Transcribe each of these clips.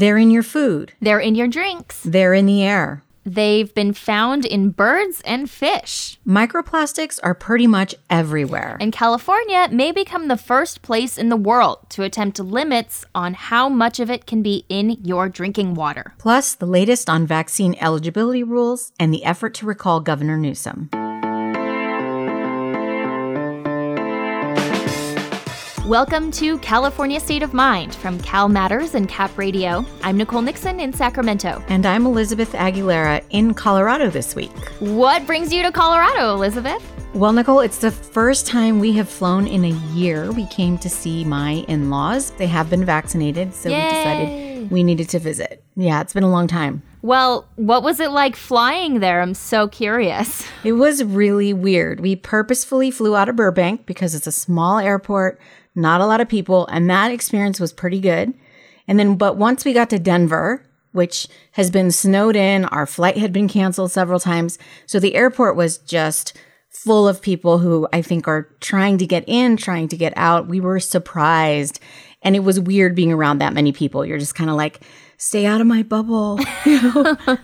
They're in your food, They're in your drinks. they're in the air. They've been found in birds and fish. Microplastics are pretty much everywhere. And California may become the first place in the world to attempt limits on how much of it can be in your drinking water. Plus, the latest on vaccine eligibility rules and the effort to recall Governor Newsom. Welcome to California State of Mind from Cal Matters and Cap Radio. I'm Nicole Nixon in Sacramento. And I'm Elizabeth Aguilera in Colorado this week. What brings you to Colorado, Elizabeth? Well, Nicole, it's the first time we have flown in a year. We came to see my in laws. They have been vaccinated, so Yay. we decided we needed to visit. Yeah, it's been a long time. Well, what was it like flying there? I'm so curious. It was really weird. We purposefully flew out of Burbank because it's a small airport, not a lot of people, and that experience was pretty good. And then, but once we got to Denver, which has been snowed in, our flight had been canceled several times. So the airport was just full of people who I think are trying to get in, trying to get out. We were surprised. And it was weird being around that many people. You're just kind of like, stay out of my bubble.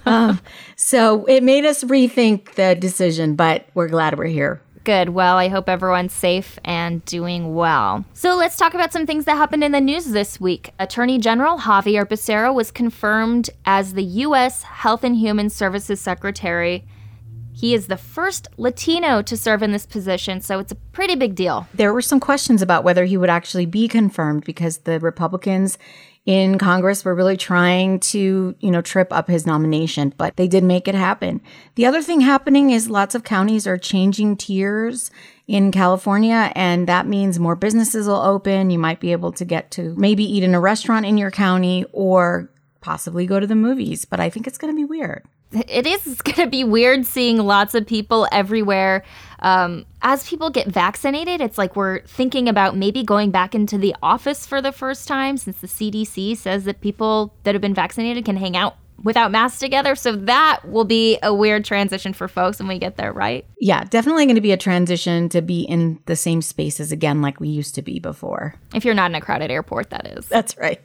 Um, so it made us rethink the decision, but we're glad we're here. Good. Well, I hope everyone's safe and doing well. So let's talk about some things that happened in the news this week. Attorney General Xavier Becerra was confirmed as the U.S. Health and Human Services Secretary. He is the first Latino to serve in this position, so it's a pretty big deal. There were some questions about whether he would actually be confirmed because the Republicans in Congress were really trying to, you know, trip up his nomination, but they did make it happen. The other thing happening is lots of counties are changing tiers in California, and that means more businesses will open. You might be able to get to maybe eat in a restaurant in your county or possibly go to the movies, but I think it's going to be weird. It is going to be weird seeing lots of people everywhere. Um, as people get vaccinated, it's like we're thinking about maybe going back into the office for the first time since the CDC says that people that have been vaccinated can hang out without masks together. So that will be a weird transition for folks when we get there, right? Yeah, definitely going to be a transition to be in the same spaces again like we used to be before. If you're not in a crowded airport, that is. That's right.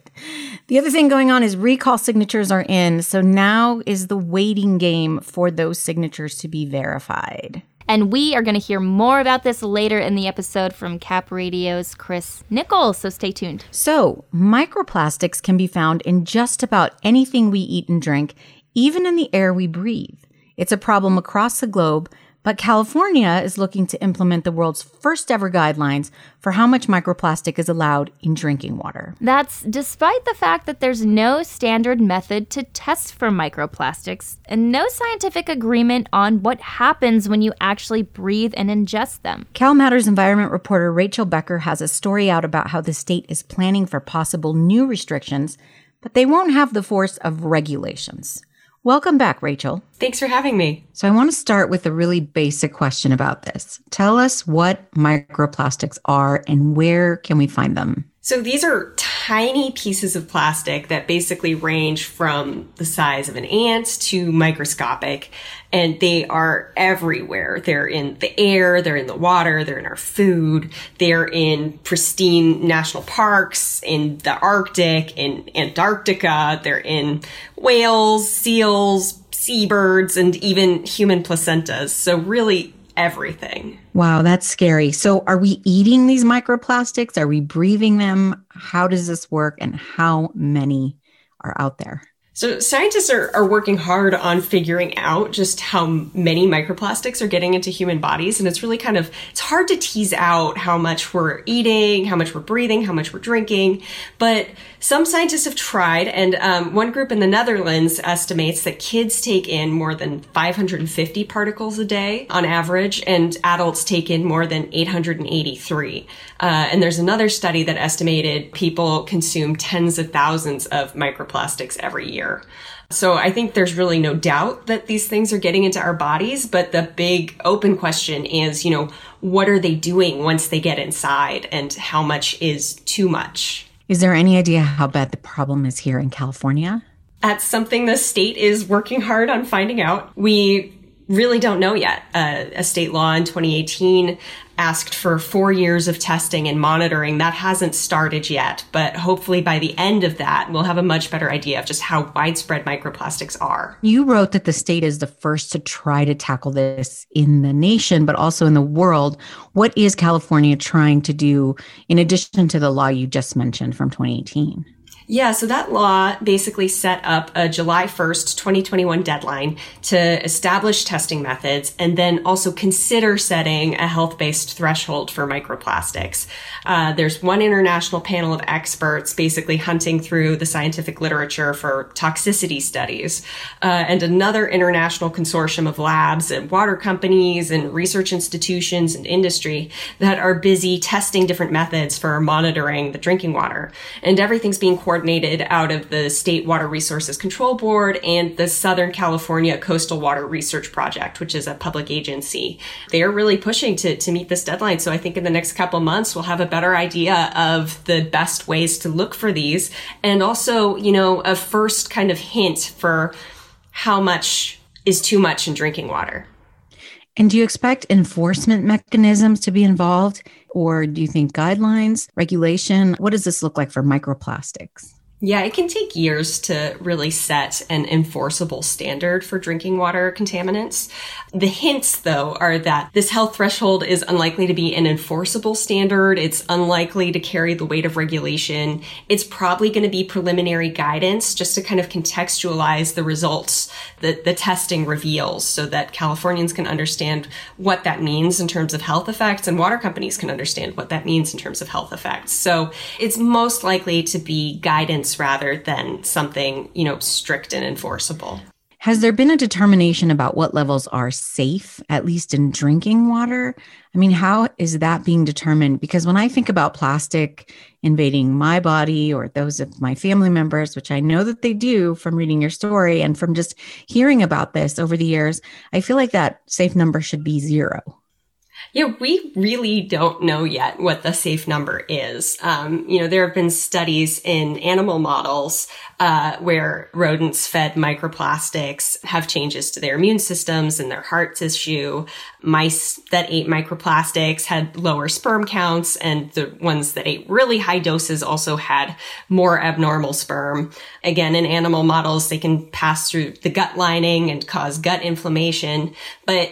The other thing going on is recall signatures are in. So now is the waiting game for those signatures to be verified. And we are going to hear more about this later in the episode from Cap Radio's Chris Nichols. So stay tuned. So, microplastics can be found in just about anything we eat and drink, even in the air we breathe. It's a problem across the globe, but California is looking to implement the world's first ever guidelines for how much microplastic is allowed in drinking water. That's despite the fact that there's no standard method to test for microplastics and no scientific agreement on what happens when you actually breathe and ingest them. Cal Matters environment reporter Rachel Becker has a story out about how the state is planning for possible new restrictions, but they won't have the force of regulations. Welcome back, Rachel. Thanks for having me. So, I want to start with a really basic question about this. Tell us what microplastics are and where can we find them? So these are tiny pieces of plastic that basically range from the size of an ant to microscopic, and they are everywhere. They're in the air, they're in the water, they're in our food, they're in pristine national parks, in the Arctic, in Antarctica, they're in whales, seals, seabirds, and even human placentas. So really everything. Wow, that's scary. So, are we eating these microplastics? Are we breathing them? How does this work and how many are out there? So scientists are, are working hard on figuring out just how many microplastics are getting into human bodies. And it's really kind of, it's hard to tease out how much we're eating, how much we're breathing, how much we're drinking. But some scientists have tried. And um, one group in the Netherlands estimates that kids take in more than 550 particles a day on average, and adults take in more than 883. Uh, and there's another study that estimated people consume tens of thousands of microplastics every year. So I think there's really no doubt that these things are getting into our bodies, but the big open question is, you know, what are they doing once they get inside and how much is too much? Is there any idea how bad the problem is here in California? That's something the state is working hard on finding out. We really don't know yet. Uh, a state law in 2018 asked for four years of testing and monitoring. That hasn't started yet, but hopefully by the end of that, we'll have a much better idea of just how widespread microplastics are. You wrote that the state is the first to try to tackle this in the nation, but also in the world. What is California trying to do in addition to the law you just mentioned from 2018? Yeah, so that law basically set up a July 1st, 2021 deadline to establish testing methods and then also consider setting a health based threshold for microplastics. Uh, there's one international panel of experts basically hunting through the scientific literature for toxicity studies, uh, and another international consortium of labs and water companies and research institutions and industry that are busy testing different methods for monitoring the drinking water. And everything's being coordinated out of the State Water Resources Control Board and the Southern California Coastal Water Research Project, which is a public agency. They are really pushing to, to meet this deadline. So I think in the next couple months, we'll have a better idea of the best ways to look for these and also, you know, a first kind of hint for how much is too much in drinking water. And do you expect enforcement mechanisms to be involved? Or do you think guidelines, regulation? What does this look like for microplastics? Yeah, it can take years to really set an enforceable standard for drinking water contaminants. The hints, though, are that this health threshold is unlikely to be an enforceable standard. It's unlikely to carry the weight of regulation. It's probably going to be preliminary guidance just to kind of contextualize the results that the testing reveals so that Californians can understand what that means in terms of health effects and water companies can understand what that means in terms of health effects. So it's most likely to be guidance rather than something, you know, strict and enforceable. Has there been a determination about what levels are safe, at least in drinking water? I mean, how is that being determined? Because when I think about plastic invading my body or those of my family members, which I know that they do from reading your story and from just hearing about this over the years, I feel like that safe number should be zero. Yeah, we really don't know yet what the safe number is. Um, you know, there have been studies in animal models uh, where rodents fed microplastics have changes to their immune systems and their heart tissue. Mice that ate microplastics had lower sperm counts, and the ones that ate really high doses also had more abnormal sperm. Again, in animal models, they can pass through the gut lining and cause gut inflammation, but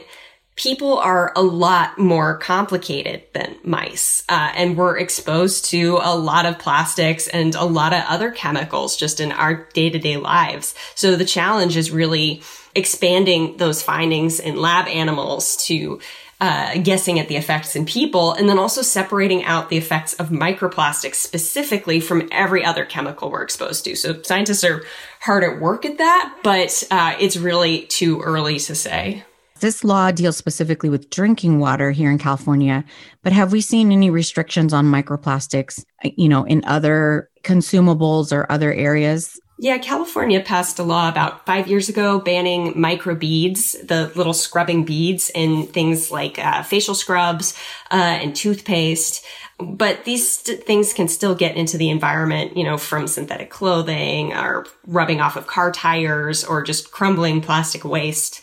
people are a lot more complicated than mice. Uh, and we're exposed to a lot of plastics and a lot of other chemicals just in our day to day lives. So the challenge is really expanding those findings in lab animals to uh, guessing at the effects in people, and then also separating out the effects of microplastics specifically from every other chemical we're exposed to. So scientists are hard at work at that, but uh, it's really too early to say. This law deals specifically with drinking water here in California, but have we seen any restrictions on microplastics, you know, in other consumables or other areas? Yeah, California passed a law about five years ago banning microbeads, the little scrubbing beads in things like uh, facial scrubs uh, and toothpaste. But these st- things can still get into the environment, you know, from synthetic clothing or rubbing off of car tires or just crumbling plastic waste.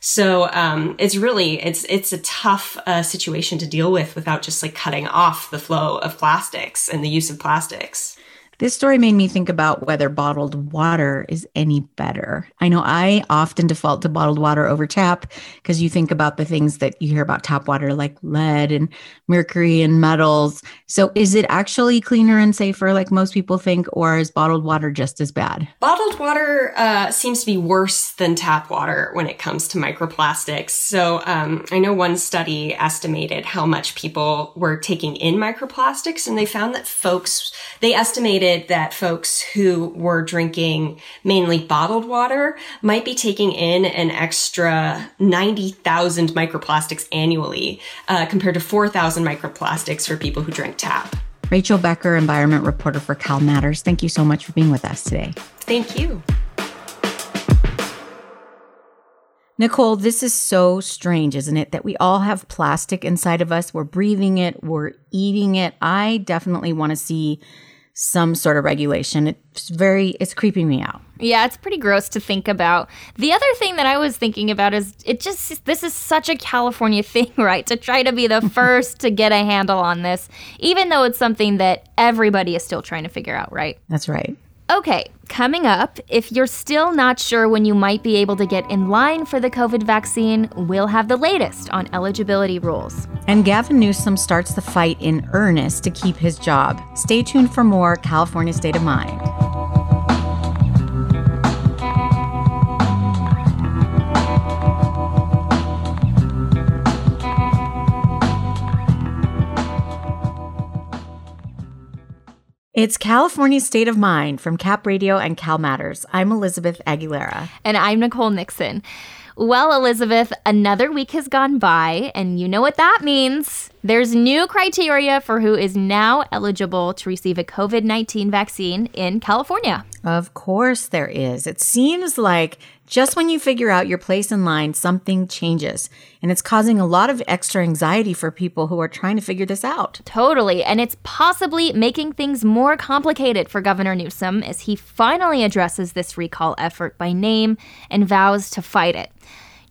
So um, it's really it's it's a tough uh, situation to deal with without just like cutting off the flow of plastics and the use of plastics. This story made me think about whether bottled water is any better. I know I often default to bottled water over tap because you think about the things that you hear about tap water, like lead and mercury and metals. So, is it actually cleaner and safer, like most people think, or is bottled water just as bad? Bottled water uh, seems to be worse than tap water when it comes to microplastics. So, um, I know one study estimated how much people were taking in microplastics, and they found that folks, they estimated estimated that folks who were drinking mainly bottled water might be taking in an extra 90,000 microplastics annually, uh, compared to 4,000 microplastics for people who drink tap. Rachel Becker, environment reporter for Cal Matters. Thank you so much for being with us today. Thank you. Nicole, this is so strange, isn't it? That we all have plastic inside of us. We're breathing it, we're eating it. I definitely want to see some sort of regulation. It's very, it's creeping me out. Yeah, it's pretty gross to think about. The other thing that I was thinking about is it just, this is such a California thing, right? To try to be the first to get a handle on this, even though it's something that everybody is still trying to figure out, right? That's right. Okay, coming up, if you're still not sure when you might be able to get in line for the COVID vaccine, we'll have the latest on eligibility rules. And Gavin Newsom starts the fight in earnest to keep his job. Stay tuned for more California State of Mind. It's California State of Mind from Cap Radio and Cal Matters. I'm Elizabeth Aguilera. And I'm Nicole Nixon. Well, Elizabeth, another week has gone by, and you know what that means. There's new criteria for who is now eligible to receive a COVID 19 vaccine in California. Of course, there is. It seems like just when you figure out your place in line, something changes. And it's causing a lot of extra anxiety for people who are trying to figure this out. Totally. And it's possibly making things more complicated for Governor Newsom as he finally addresses this recall effort by name and vows to fight it.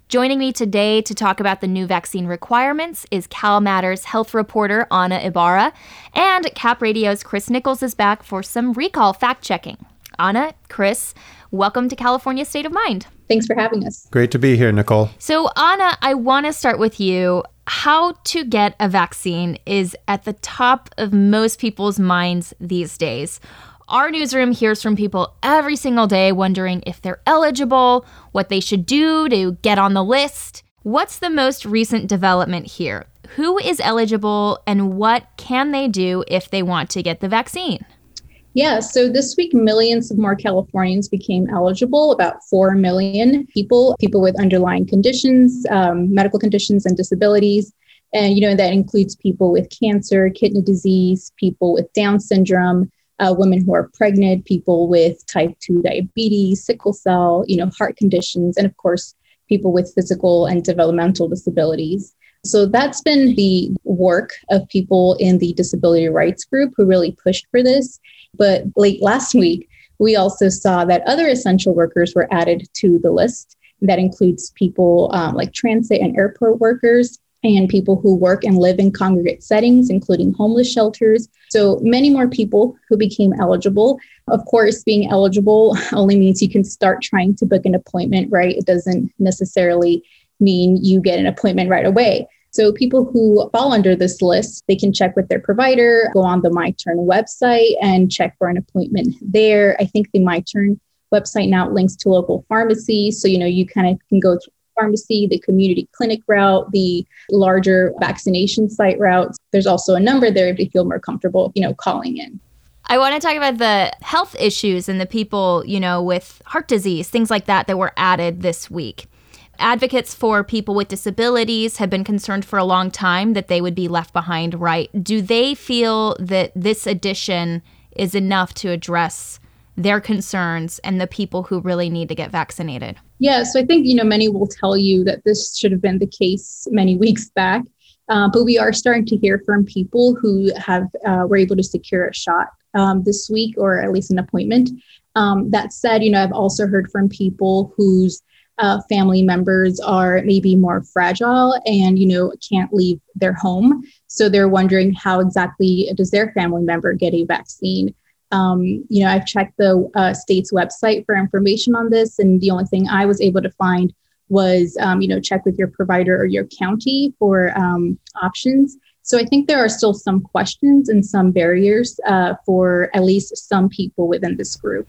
Joining me today to talk about the new vaccine requirements is Cal Matters health reporter Anna Ibarra, and Cap Radio's Chris Nichols is back for some recall fact checking. Anna, Chris, welcome to California State of Mind. Thanks for having us. Great to be here, Nicole. So, Anna, I want to start with you. How to get a vaccine is at the top of most people's minds these days. Our newsroom hears from people every single day wondering if they're eligible, what they should do to get on the list. What's the most recent development here? Who is eligible and what can they do if they want to get the vaccine? Yeah, so this week, millions of more Californians became eligible, about 4 million people, people with underlying conditions, um, medical conditions, and disabilities. And, you know, that includes people with cancer, kidney disease, people with Down syndrome, uh, women who are pregnant, people with type 2 diabetes, sickle cell, you know, heart conditions, and of course, people with physical and developmental disabilities. So that's been the work of people in the disability rights group who really pushed for this. But late last week, we also saw that other essential workers were added to the list. That includes people um, like transit and airport workers and people who work and live in congregate settings, including homeless shelters. So many more people who became eligible. Of course, being eligible only means you can start trying to book an appointment, right? It doesn't necessarily mean you get an appointment right away. So people who fall under this list, they can check with their provider, go on the MyTurn website and check for an appointment there. I think the MyTurn website now links to local pharmacies. So, you know, you kind of can go pharmacy, the community clinic route, the larger vaccination site routes. There's also a number there if you feel more comfortable, you know, calling in. I want to talk about the health issues and the people, you know, with heart disease, things like that that were added this week. Advocates for people with disabilities have been concerned for a long time that they would be left behind, right? Do they feel that this addition is enough to address their concerns and the people who really need to get vaccinated? Yeah, so I think, you know, many will tell you that this should have been the case many weeks back. Uh, but we are starting to hear from people who have uh, were able to secure a shot um, this week or at least an appointment. Um, that said, you know, I've also heard from people whose uh, family members are maybe more fragile and you know can't leave their home so they're wondering how exactly does their family member get a vaccine um, you know i've checked the uh, state's website for information on this and the only thing i was able to find was um, you know check with your provider or your county for um, options so i think there are still some questions and some barriers uh, for at least some people within this group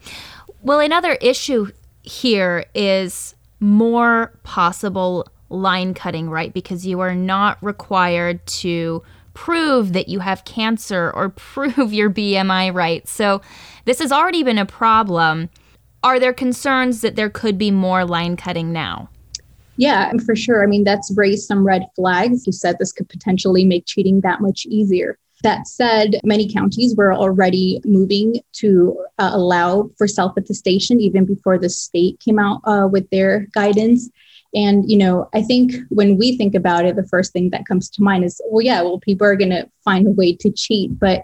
well another issue here is more possible line cutting, right? Because you are not required to prove that you have cancer or prove your BMI right. So this has already been a problem. Are there concerns that there could be more line cutting now? Yeah, for sure. I mean, that's raised some red flags. You said this could potentially make cheating that much easier. That said, many counties were already moving to uh, allow for self attestation even before the state came out uh, with their guidance. And, you know, I think when we think about it, the first thing that comes to mind is, well, yeah, well, people are going to find a way to cheat. But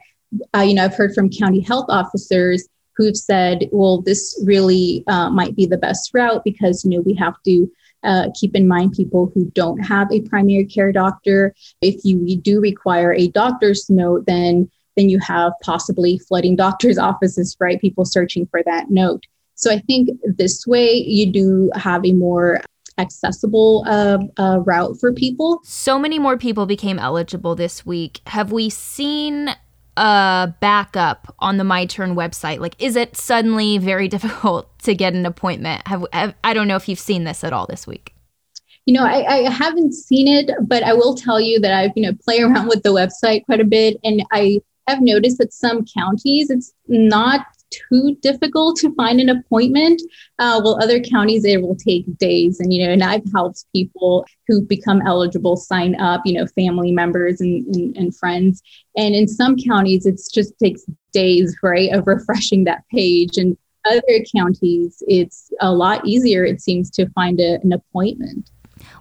uh, you know, I've heard from county health officers who've said, well, this really uh, might be the best route because, you know, we have to uh, keep in mind people who don't have a primary care doctor. If you do require a doctor's note, then then you have possibly flooding doctors' offices, right? People searching for that note. So I think this way you do have a more accessible uh, uh, route for people. So many more people became eligible this week. Have we seen a backup on the My Turn website? Like, is it suddenly very difficult to get an appointment? Have, have I don't know if you've seen this at all this week. You know, I, I haven't seen it, but I will tell you that I've you know play around with the website quite a bit, and I have noticed that some counties it's not too difficult to find an appointment. Uh, well, other counties, it will take days. And, you know, and I've helped people who become eligible sign up, you know, family members and, and, and friends. And in some counties, it just takes days, right, of refreshing that page. And other counties, it's a lot easier, it seems, to find a, an appointment.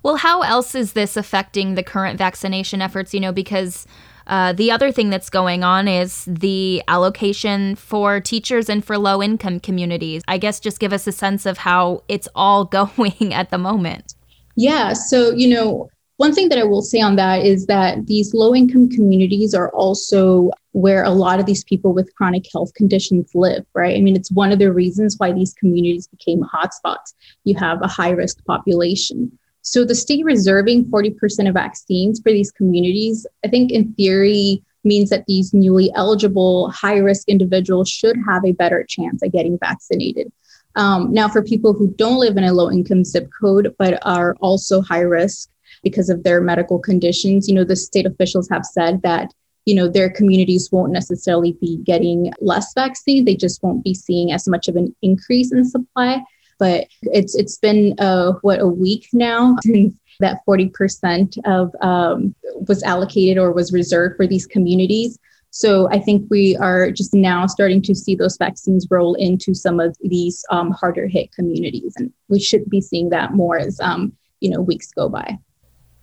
Well, how else is this affecting the current vaccination efforts? You know, because uh, the other thing that's going on is the allocation for teachers and for low income communities. I guess just give us a sense of how it's all going at the moment. Yeah. So, you know, one thing that I will say on that is that these low income communities are also where a lot of these people with chronic health conditions live, right? I mean, it's one of the reasons why these communities became hotspots. You have a high risk population. So the state reserving 40% of vaccines for these communities, I think in theory means that these newly eligible high risk individuals should have a better chance at getting vaccinated. Um, now, for people who don't live in a low income zip code but are also high risk because of their medical conditions, you know, the state officials have said that you know their communities won't necessarily be getting less vaccine they just won't be seeing as much of an increase in supply but it's it's been uh, what a week now that 40% of um, was allocated or was reserved for these communities. So I think we are just now starting to see those vaccines roll into some of these um, harder hit communities, and we should be seeing that more as um, you know weeks go by.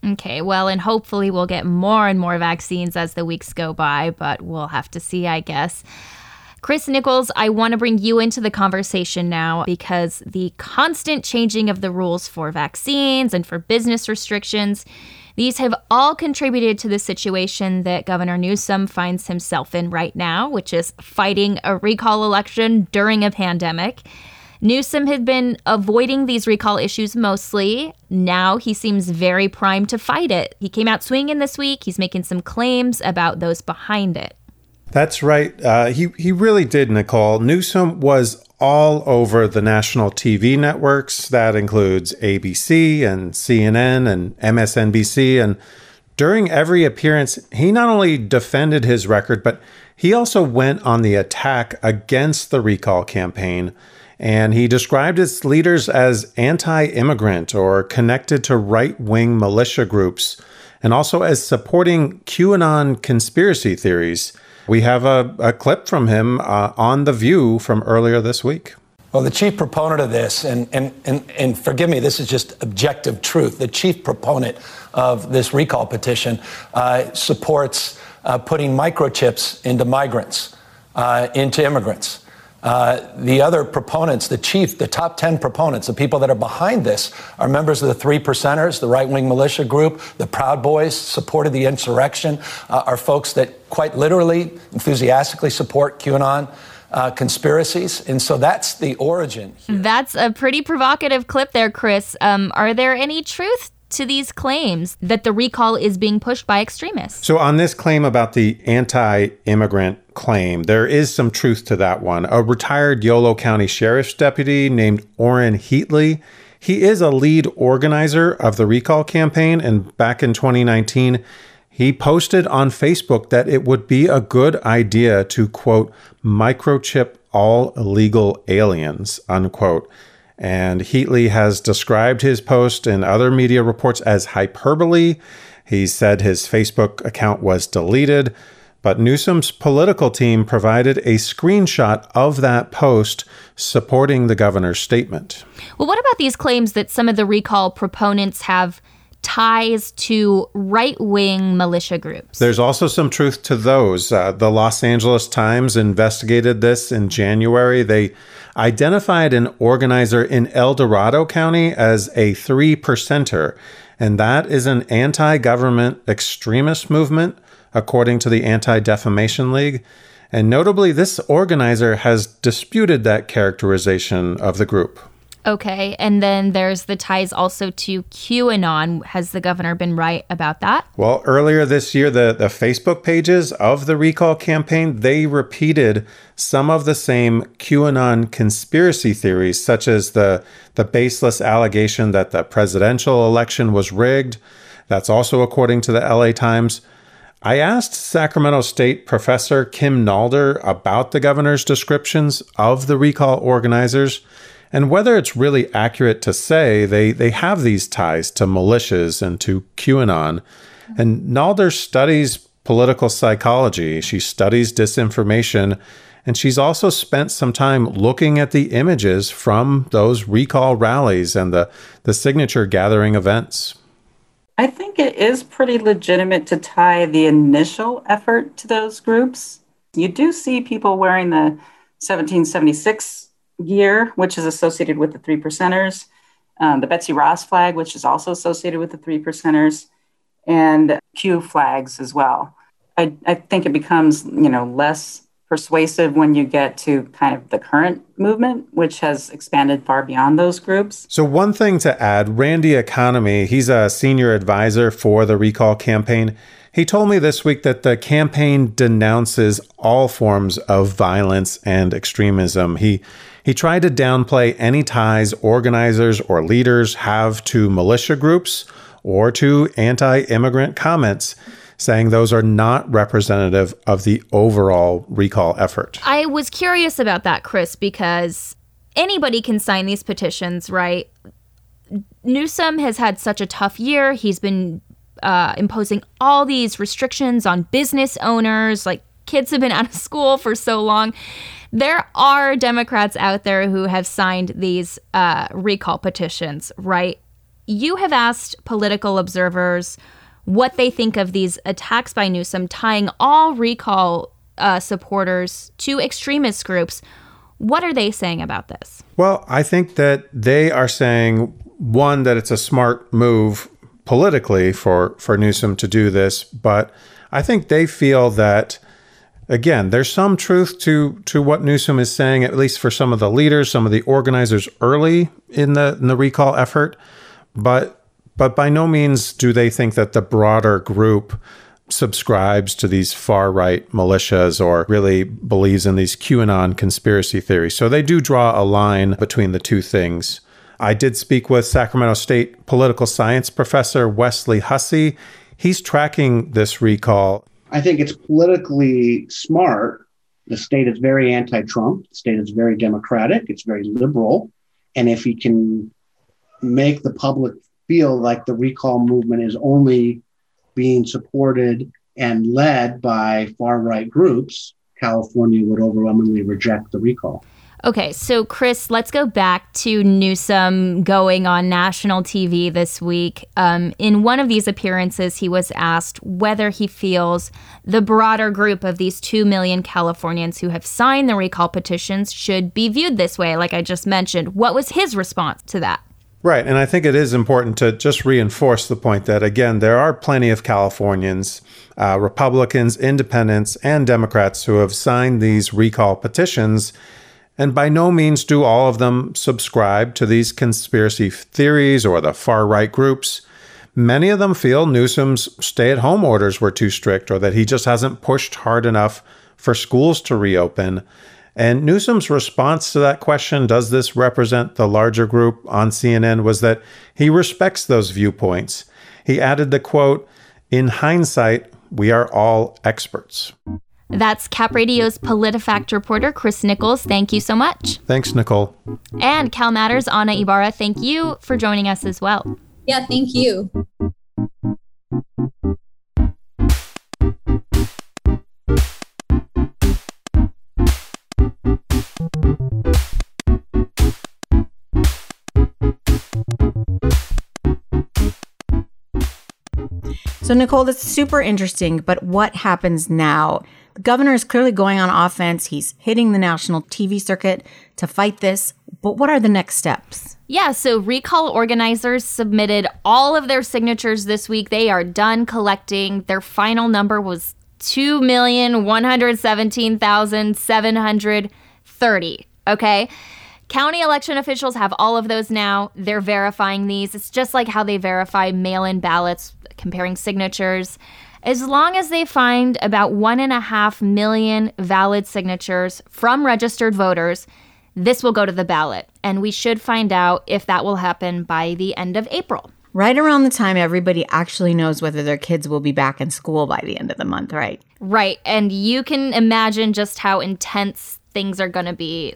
Okay, well, and hopefully we'll get more and more vaccines as the weeks go by, but we'll have to see, I guess. Chris Nichols, I want to bring you into the conversation now because the constant changing of the rules for vaccines and for business restrictions, these have all contributed to the situation that Governor Newsom finds himself in right now, which is fighting a recall election during a pandemic. Newsom had been avoiding these recall issues mostly. Now he seems very primed to fight it. He came out swinging this week. He's making some claims about those behind it. That's right. Uh, he he really did, Nicole. Newsom was all over the national TV networks. That includes ABC and CNN and MSNBC. And during every appearance, he not only defended his record, but he also went on the attack against the recall campaign. And he described its leaders as anti immigrant or connected to right wing militia groups, and also as supporting QAnon conspiracy theories. We have a, a clip from him uh, on The View from earlier this week. Well, the chief proponent of this, and, and, and, and forgive me, this is just objective truth. The chief proponent of this recall petition uh, supports uh, putting microchips into migrants, uh, into immigrants. Uh, the other proponents, the chief, the top 10 proponents, the people that are behind this, are members of the Three Percenters, the right wing militia group, the Proud Boys, supported the insurrection, uh, are folks that quite literally, enthusiastically support QAnon. Uh, conspiracies. And so that's the origin. Here. That's a pretty provocative clip there, Chris. Um, are there any truth to these claims that the recall is being pushed by extremists. So, on this claim about the anti immigrant claim, there is some truth to that one. A retired Yolo County Sheriff's deputy named Orrin Heatlie. He is a lead organizer of the recall campaign, and back in 2019, he posted on Facebook that it would be a good idea to quote microchip all illegal aliens unquote and Heatlie has described his post in other media reports as hyperbole. He said his Facebook account was deleted, but Newsom's political team provided a screenshot of that post supporting the governor's statement. Well, what about these claims that some of the recall proponents have ties to right wing militia groups. There's also some truth to those. Uh, the Los Angeles Times investigated this in January. They identified an organizer in El Dorado County as a three percenter, and that is an anti government extremist movement, according to the Anti Defamation League. And notably, this organizer has disputed that characterization of the group. Okay. And then there's the ties also to QAnon. Has the governor been right about that? Well, earlier this year, the, the Facebook pages of the recall campaign, they repeated some of the same QAnon conspiracy theories, such as the, the baseless allegation that the presidential election was rigged. That's also according to the LA Times. I asked Sacramento State professor Kim Nalder about the governor's descriptions of the recall organizers and whether it's really accurate to say they, they have these ties to militias and to QAnon. And Nalder studies political psychology, she studies disinformation, and she's also spent some time looking at the images from those recall rallies and the, the signature gathering events. I think it is pretty legitimate to tie the initial effort to those groups. You do see people wearing the 1776 gear, which is associated with the three percenters, um, the Betsy Ross flag, which is also associated with the three percenters, and Q flags as well. I, I think it becomes, you know, less persuasive when you get to kind of the current movement, which has expanded far beyond those groups. So, one thing to add Randy Economy, he's a senior advisor for the recall campaign. He told me this week that the campaign denounces all forms of violence and extremism. He he tried to downplay any ties organizers or leaders have to militia groups or to anti immigrant comments, saying those are not representative of the overall recall effort. I was curious about that, Chris, because anybody can sign these petitions, right? Newsom has had such a tough year. He's been uh, imposing all these restrictions on business owners, like kids have been out of school for so long there are Democrats out there who have signed these uh, recall petitions, right? You have asked political observers what they think of these attacks by Newsom tying all recall uh, supporters to extremist groups. What are they saying about this? Well, I think that they are saying one that it's a smart move politically for for Newsom to do this, but I think they feel that again, there's some truth to to what Newsom is saying, at least for some of the leaders, some of the organizers early in the in the recall effort, but but by no means do they think that the broader group subscribes to these far right militias or really believes in these QAnon conspiracy theories. So they do draw a line between the two things. I did speak with Sacramento State political science professor Wesley Hussey. He's tracking this recall I think it's politically smart. The state is very anti Trump, the state is very democratic, it's very liberal. And if he can make the public feel like the recall movement is only being supported and led by far right groups, California would overwhelmingly reject the recall. Okay, so Chris, let's go back to Newsom going on national TV this week. Um, in one of these appearances, he was asked whether he feels the broader group of these 2 million Californians who have signed the recall petitions should be viewed this way, like I just mentioned. What was his response to that? Right. And I think it is important to just reinforce the point that, again, there are plenty of Californians, uh, Republicans, independents, and Democrats who have signed these recall petitions and by no means do all of them subscribe to these conspiracy theories or the far right groups. Many of them feel Newsom's stay at home orders were too strict or that he just hasn't pushed hard enough for schools to reopen. And Newsom's response to that question, does this represent the larger group on CNN, was that he respects those viewpoints. He added the quote, In hindsight, we are all experts. That's Cap Radio's PolitiFact reporter, Chris Nichols. Thank you so much. Thanks, Nicole. And Cal Matters, Anna Ibarra, thank you for joining us as well. Yeah, thank you. So, Nicole, that's super interesting. But what happens now? Governor is clearly going on offense. He's hitting the national TV circuit to fight this. But what are the next steps? Yeah, so recall organizers submitted all of their signatures this week. They are done collecting. Their final number was 2,117,730. Okay. County election officials have all of those now. They're verifying these. It's just like how they verify mail in ballots, comparing signatures. As long as they find about one and a half million valid signatures from registered voters, this will go to the ballot. And we should find out if that will happen by the end of April. Right around the time everybody actually knows whether their kids will be back in school by the end of the month, right? Right. And you can imagine just how intense things are going to be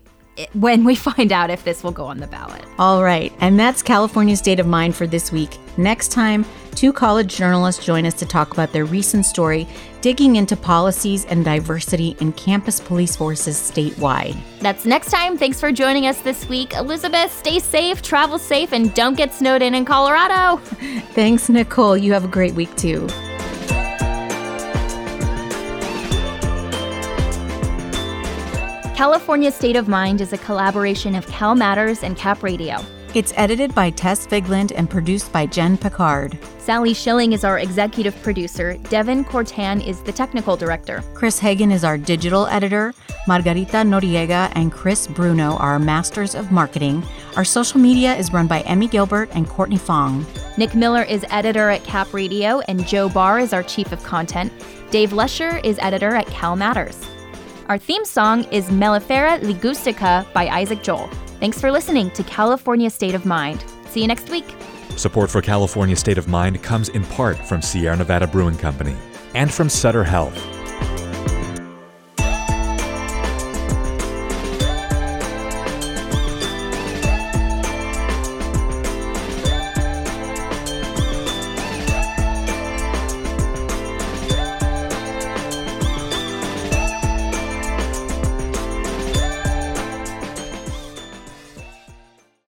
when we find out if this will go on the ballot. All right. And that's California State of Mind for this week. Next time, two college journalists join us to talk about their recent story digging into policies and diversity in campus police forces statewide. That's next time. Thanks for joining us this week. Elizabeth, stay safe, travel safe, and don't get snowed in in Colorado. Thanks, Nicole. You have a great week too. California State of Mind is a collaboration of Cal Matters and Cap Radio. It's edited by Tess Vigeland and produced by Jen Picard. Sally Schilling is our executive producer. Devin Cortan is the technical director. Chris Hagen is our digital editor. Margarita Noriega and Chris Bruno are our masters of marketing. Our social media is run by Emmy Gilbert and Courtney Fong. Nick Miller is editor at Cap Radio, and Joe Barr is our chief of content. Dave Lesher is editor at Cal Matters. Our theme song is Mellifera Ligustica by Isaac Joel. Thanks for listening to California State of Mind. See you next week. Support for California State of Mind comes in part from Sierra Nevada Brewing Company and from Sutter Health.